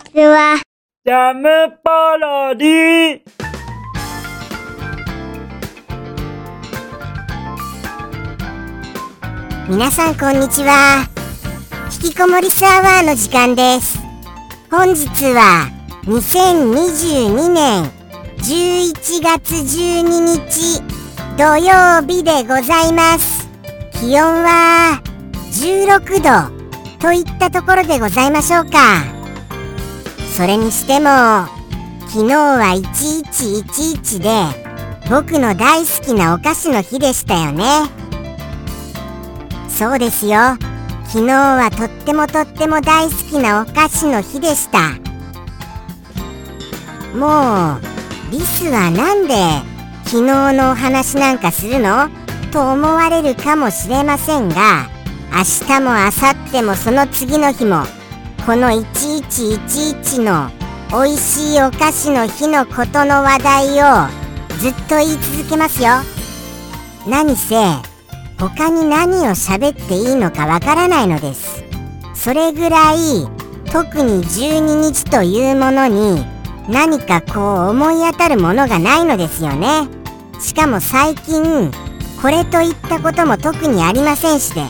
ちは。ジャムパロディ皆さんこんにちは。引きこもりサーバーの時間です。本日は2022年11月12日土曜日でございます。気温は16度といったところでございましょうか。それにしても昨日は1111で僕の大好きなお菓子の日でしたよね。そうですよ。昨日はとってもとっても大好きなお菓子の日でした。もう、リスはなんで昨日のお話なんかするの？と思われるかもしれませんが、明日も明後日もその次の日も、この1111の美味しいお菓子の日のことの話題をずっと言い続けますよ。何せ、他に何を喋っていいのかわからないのです。それぐらい特に12日というものに何かこう思い当たるものがないのですよね。しかも最近これといったことも特にありませんしで。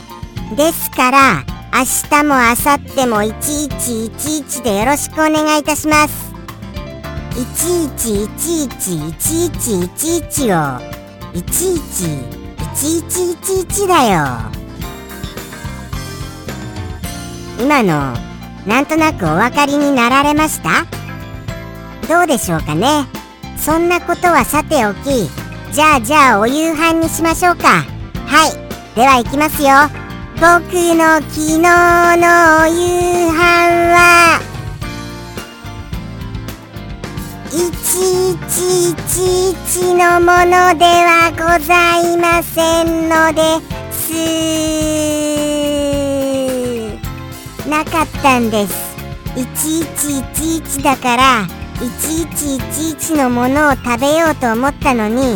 ですから明日も明後日も1111でよろしくお願いいたします。11111111を11 1111だよ。今のなんとなくお分かりになられました？どうでしょうかね？そんなことはさておきじゃあじゃあお夕飯にしましょうか。はいでは行きますよ。僕の昨日の夕飯は1111のものではございませんのです。なかったんです。1111だから1111のものを食べようと思ったのに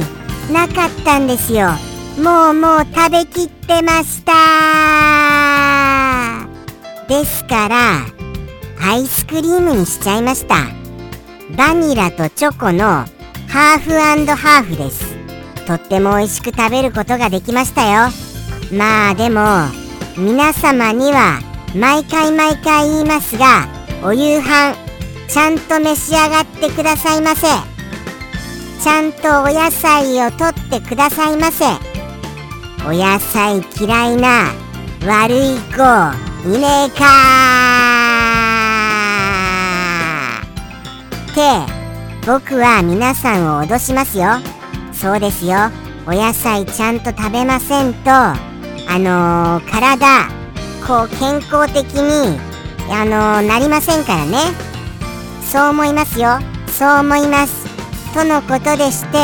なかったんですよ。もうもう食べきってました。ですからアイスクリームにしちゃいました。バニラとチョコのハーフハーフです。とっても美味しく食べることができましたよ。まあでも皆様には毎回毎回言いますがお夕飯ちゃんと召し上がってくださいませ。ちゃんとお野菜をとってくださいませ。お野菜嫌いな悪い子いねえかって僕は皆さんを脅しますよ。そうですよ。お野菜ちゃんと食べませんとあのー、体こう健康的にあのー、なりませんからね。そう思いますよ。そう思います。とのことでして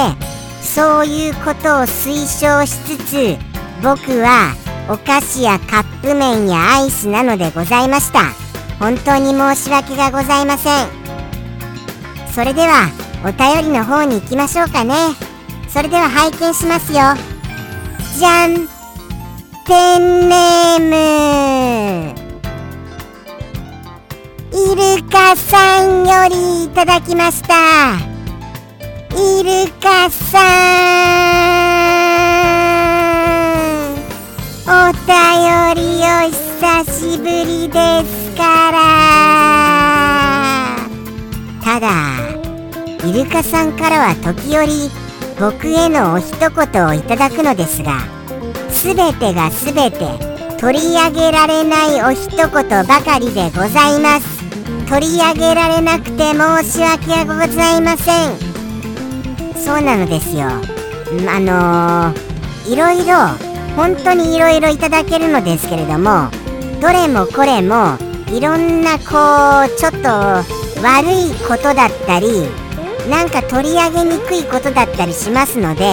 そういうことを推奨しつつ僕はお菓子やカップ麺やアイスなのでございました。本当に申し訳がございません。それではお便りの方に行きましょうかね。それでは拝見しますよ。じゃん。ペンネーム。イルカさんよりいただきました。イルカさん。お便りお久しぶりですから。ただイルカさんからは時折僕へのお一言をいただくのですが全てが全て取り上げられないお一言ばかりでございます。取り上げられなくて申し訳ございません。そうなのですよ。あのー、いろいろ本当にいろいろいただけるのですけれどもどれもこれもいろんなこうちょっと悪いことだったりなんか取り上げにくいことだったりしますので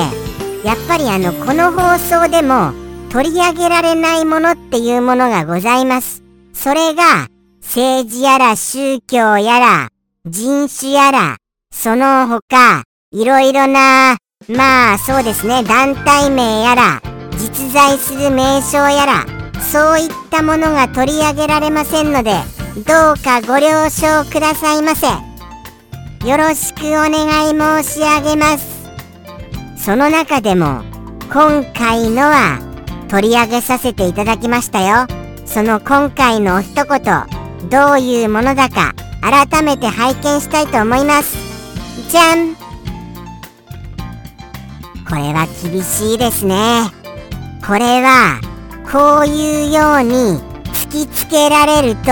やっぱりあのこの放送でも取り上げられないものっていうものがございます。それが政治やら宗教やら人種やらその他いろいろなまあそうですね団体名やら実在する名称やらそういったものが取り上げられませんのでどうかご了承くださいませ。よろしくお願い申し上げます。その中でも今回のは取り上げさせていただきましたよ。その今回のお一言どういうものだか改めて拝見したいと思います。じゃん。これは厳しいですね。これはこういうように突きつけられると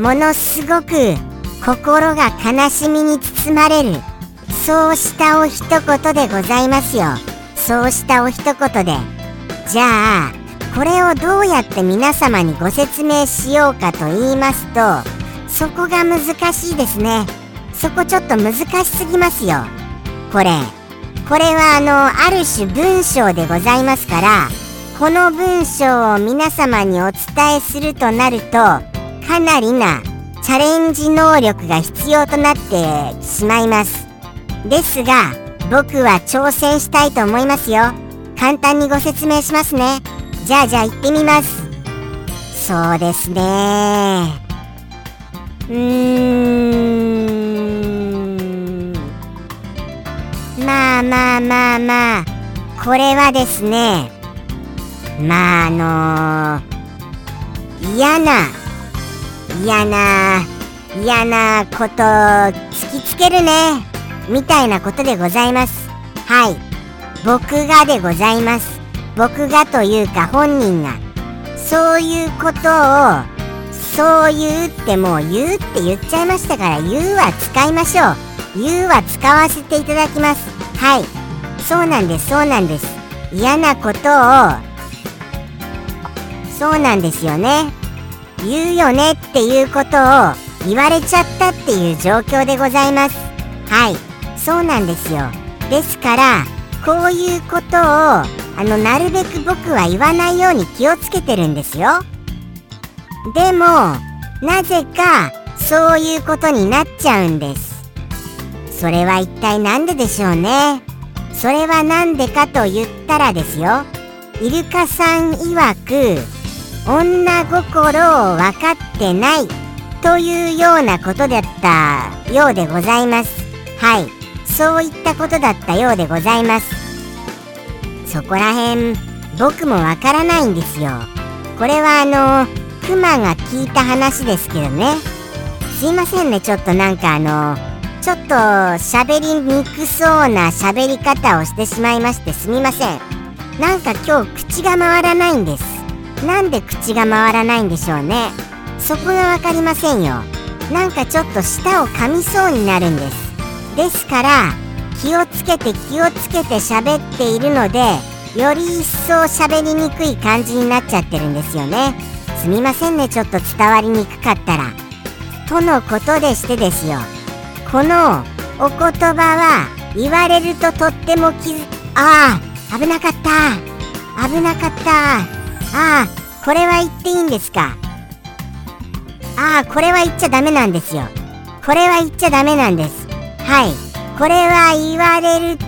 ものすごく心が悲しみに包まれる。そうしたお一言でございますよ。そうしたお一言で。じゃあこれをどうやって皆様にご説明しようかと言いますとそこが難しいですね。そこちょっと難しすぎますよ。これ。これはあのある種文章でございますからこの文章を皆様にお伝えするとなるとかなりなチャレンジ能力が必要となってしまいます。ですが僕は挑戦したいと思いますよ。簡単にご説明しますね。じゃあじゃあ行ってみます。そうですね。うーん。まあまあまあまあ。これはですねまああの、嫌な嫌な嫌なこと突きつけるね。みたいなことでございます。はい。僕がでございます。僕がというか本人が。そういうことをそう言うってもう言うって言っちゃいましたから言うは使いましょう。言うは使わせていただきます。はい。そうなんですそうなんです。嫌なことをそうなんですよね。言うよねっていうことを言われちゃったっていう状況でございます。はい。そうなんですよ。ですからこういうことをあのなるべく僕は言わないように気をつけてるんですよ。でもなぜかそういうことになっちゃうんです。それは一体何ででしょうね。それは何でかと言ったらですよ。イルカさん曰く女心を分かってないというようなことだったようでございます。はい。そういったことだったようでございます。そこらへん僕もわからないんですよ。これはあのクマが聞いた話ですけどね。すいませんねちょっとなんかあのちょっと喋りにくそうな喋り方をしてしまいましてすみません。なんか今日口が回らないんです。なんで口が回らないんでしょうね。そこが分かりませんよ。なんかちょっと舌を噛みそうになるんです。ですから気をつけて気をつけて喋っているのでより一層喋りにくい感じになっちゃってるんですよね。すみませんねちょっと伝わりにくかったら。とのことでしてですよ。このお言葉は言われるととっても気づああ危なかった。危なかった。ああこれは言っていいんですか？ああこれは言っちゃダメなんですよ。これは言っちゃダメなんです。はい。これは言われると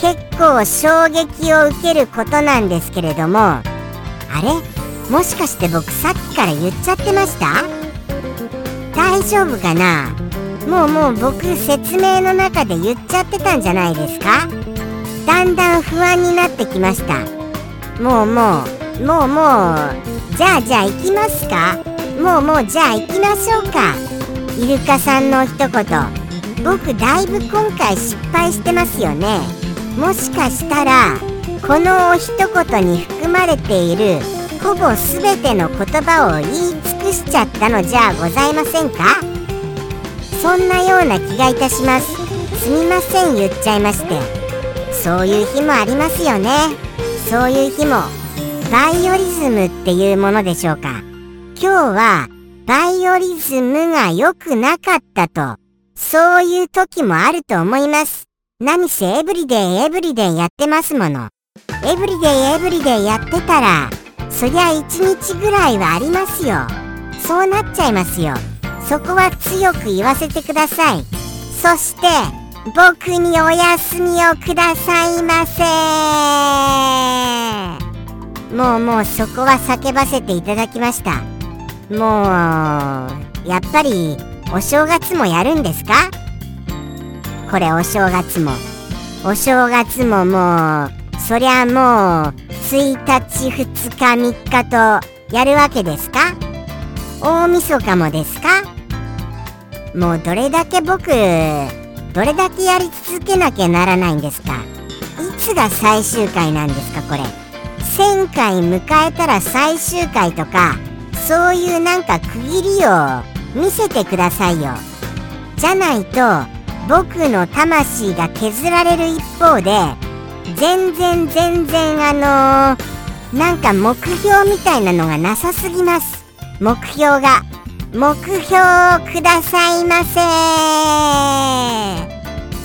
結構衝撃を受けることなんですけれども。あれ？もしかして僕さっきから言っちゃってました？大丈夫かな？もうもう僕説明の中で言っちゃってたんじゃないですか？だんだん不安になってきました。もうもう。もうもうじゃあじゃあ行きますか。もうもうじゃあ行きましょうか。イルカさんの一言。僕だいぶ今回失敗してますよね。もしかしたらこのお一言に含まれているほぼ全ての言葉を言い尽くしちゃったのじゃございませんか？そんなような気がいたします。すみません言っちゃいまして。そういう日もありますよね。そういう日もバイオリズムっていうものでしょうか。今日はバイオリズムが良くなかったとそういう時もあると思います。何せエブリデイエブリデイやってますもの。エブリデイエブリデイやってたらそりゃ一日ぐらいはありますよ。そうなっちゃいますよ。そこは強く言わせてください。そして僕にお休みをくださいませ。もうもうそこは叫ばせていただきました。もうやっぱりお正月もやるんですか？これお正月も。お正月ももうそりゃもう1日2日3日とやるわけですか？大晦日もですか？もうどれだけ僕どれだけやり続けなきゃならないんですか？いつが最終回なんですかこれ？1000回迎えたら最終回とかそういうなんか区切りを見せてくださいよ。じゃないと僕の魂が削られる一方で全然全然あのー、なんか目標みたいなのがなさすぎます。目標が。目標をくださいませ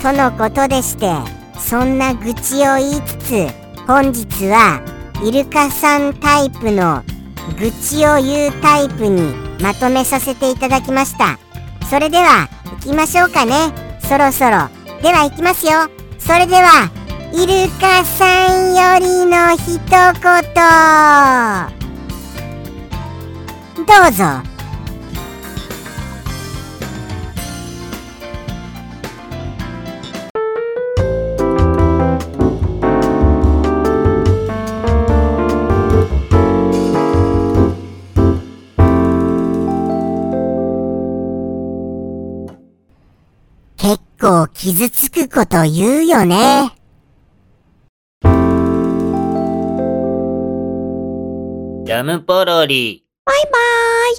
とのことでしてそんな愚痴を言いつつ本日はイルカさんタイプの愚痴を言うタイプにまとめさせていただきました。それでは行きましょうかね。そろそろ。では行きますよ。それではイルカさんよりの一言。どうぞ。傷つくこと言うよね。ジャムポロリ。バイバーイ。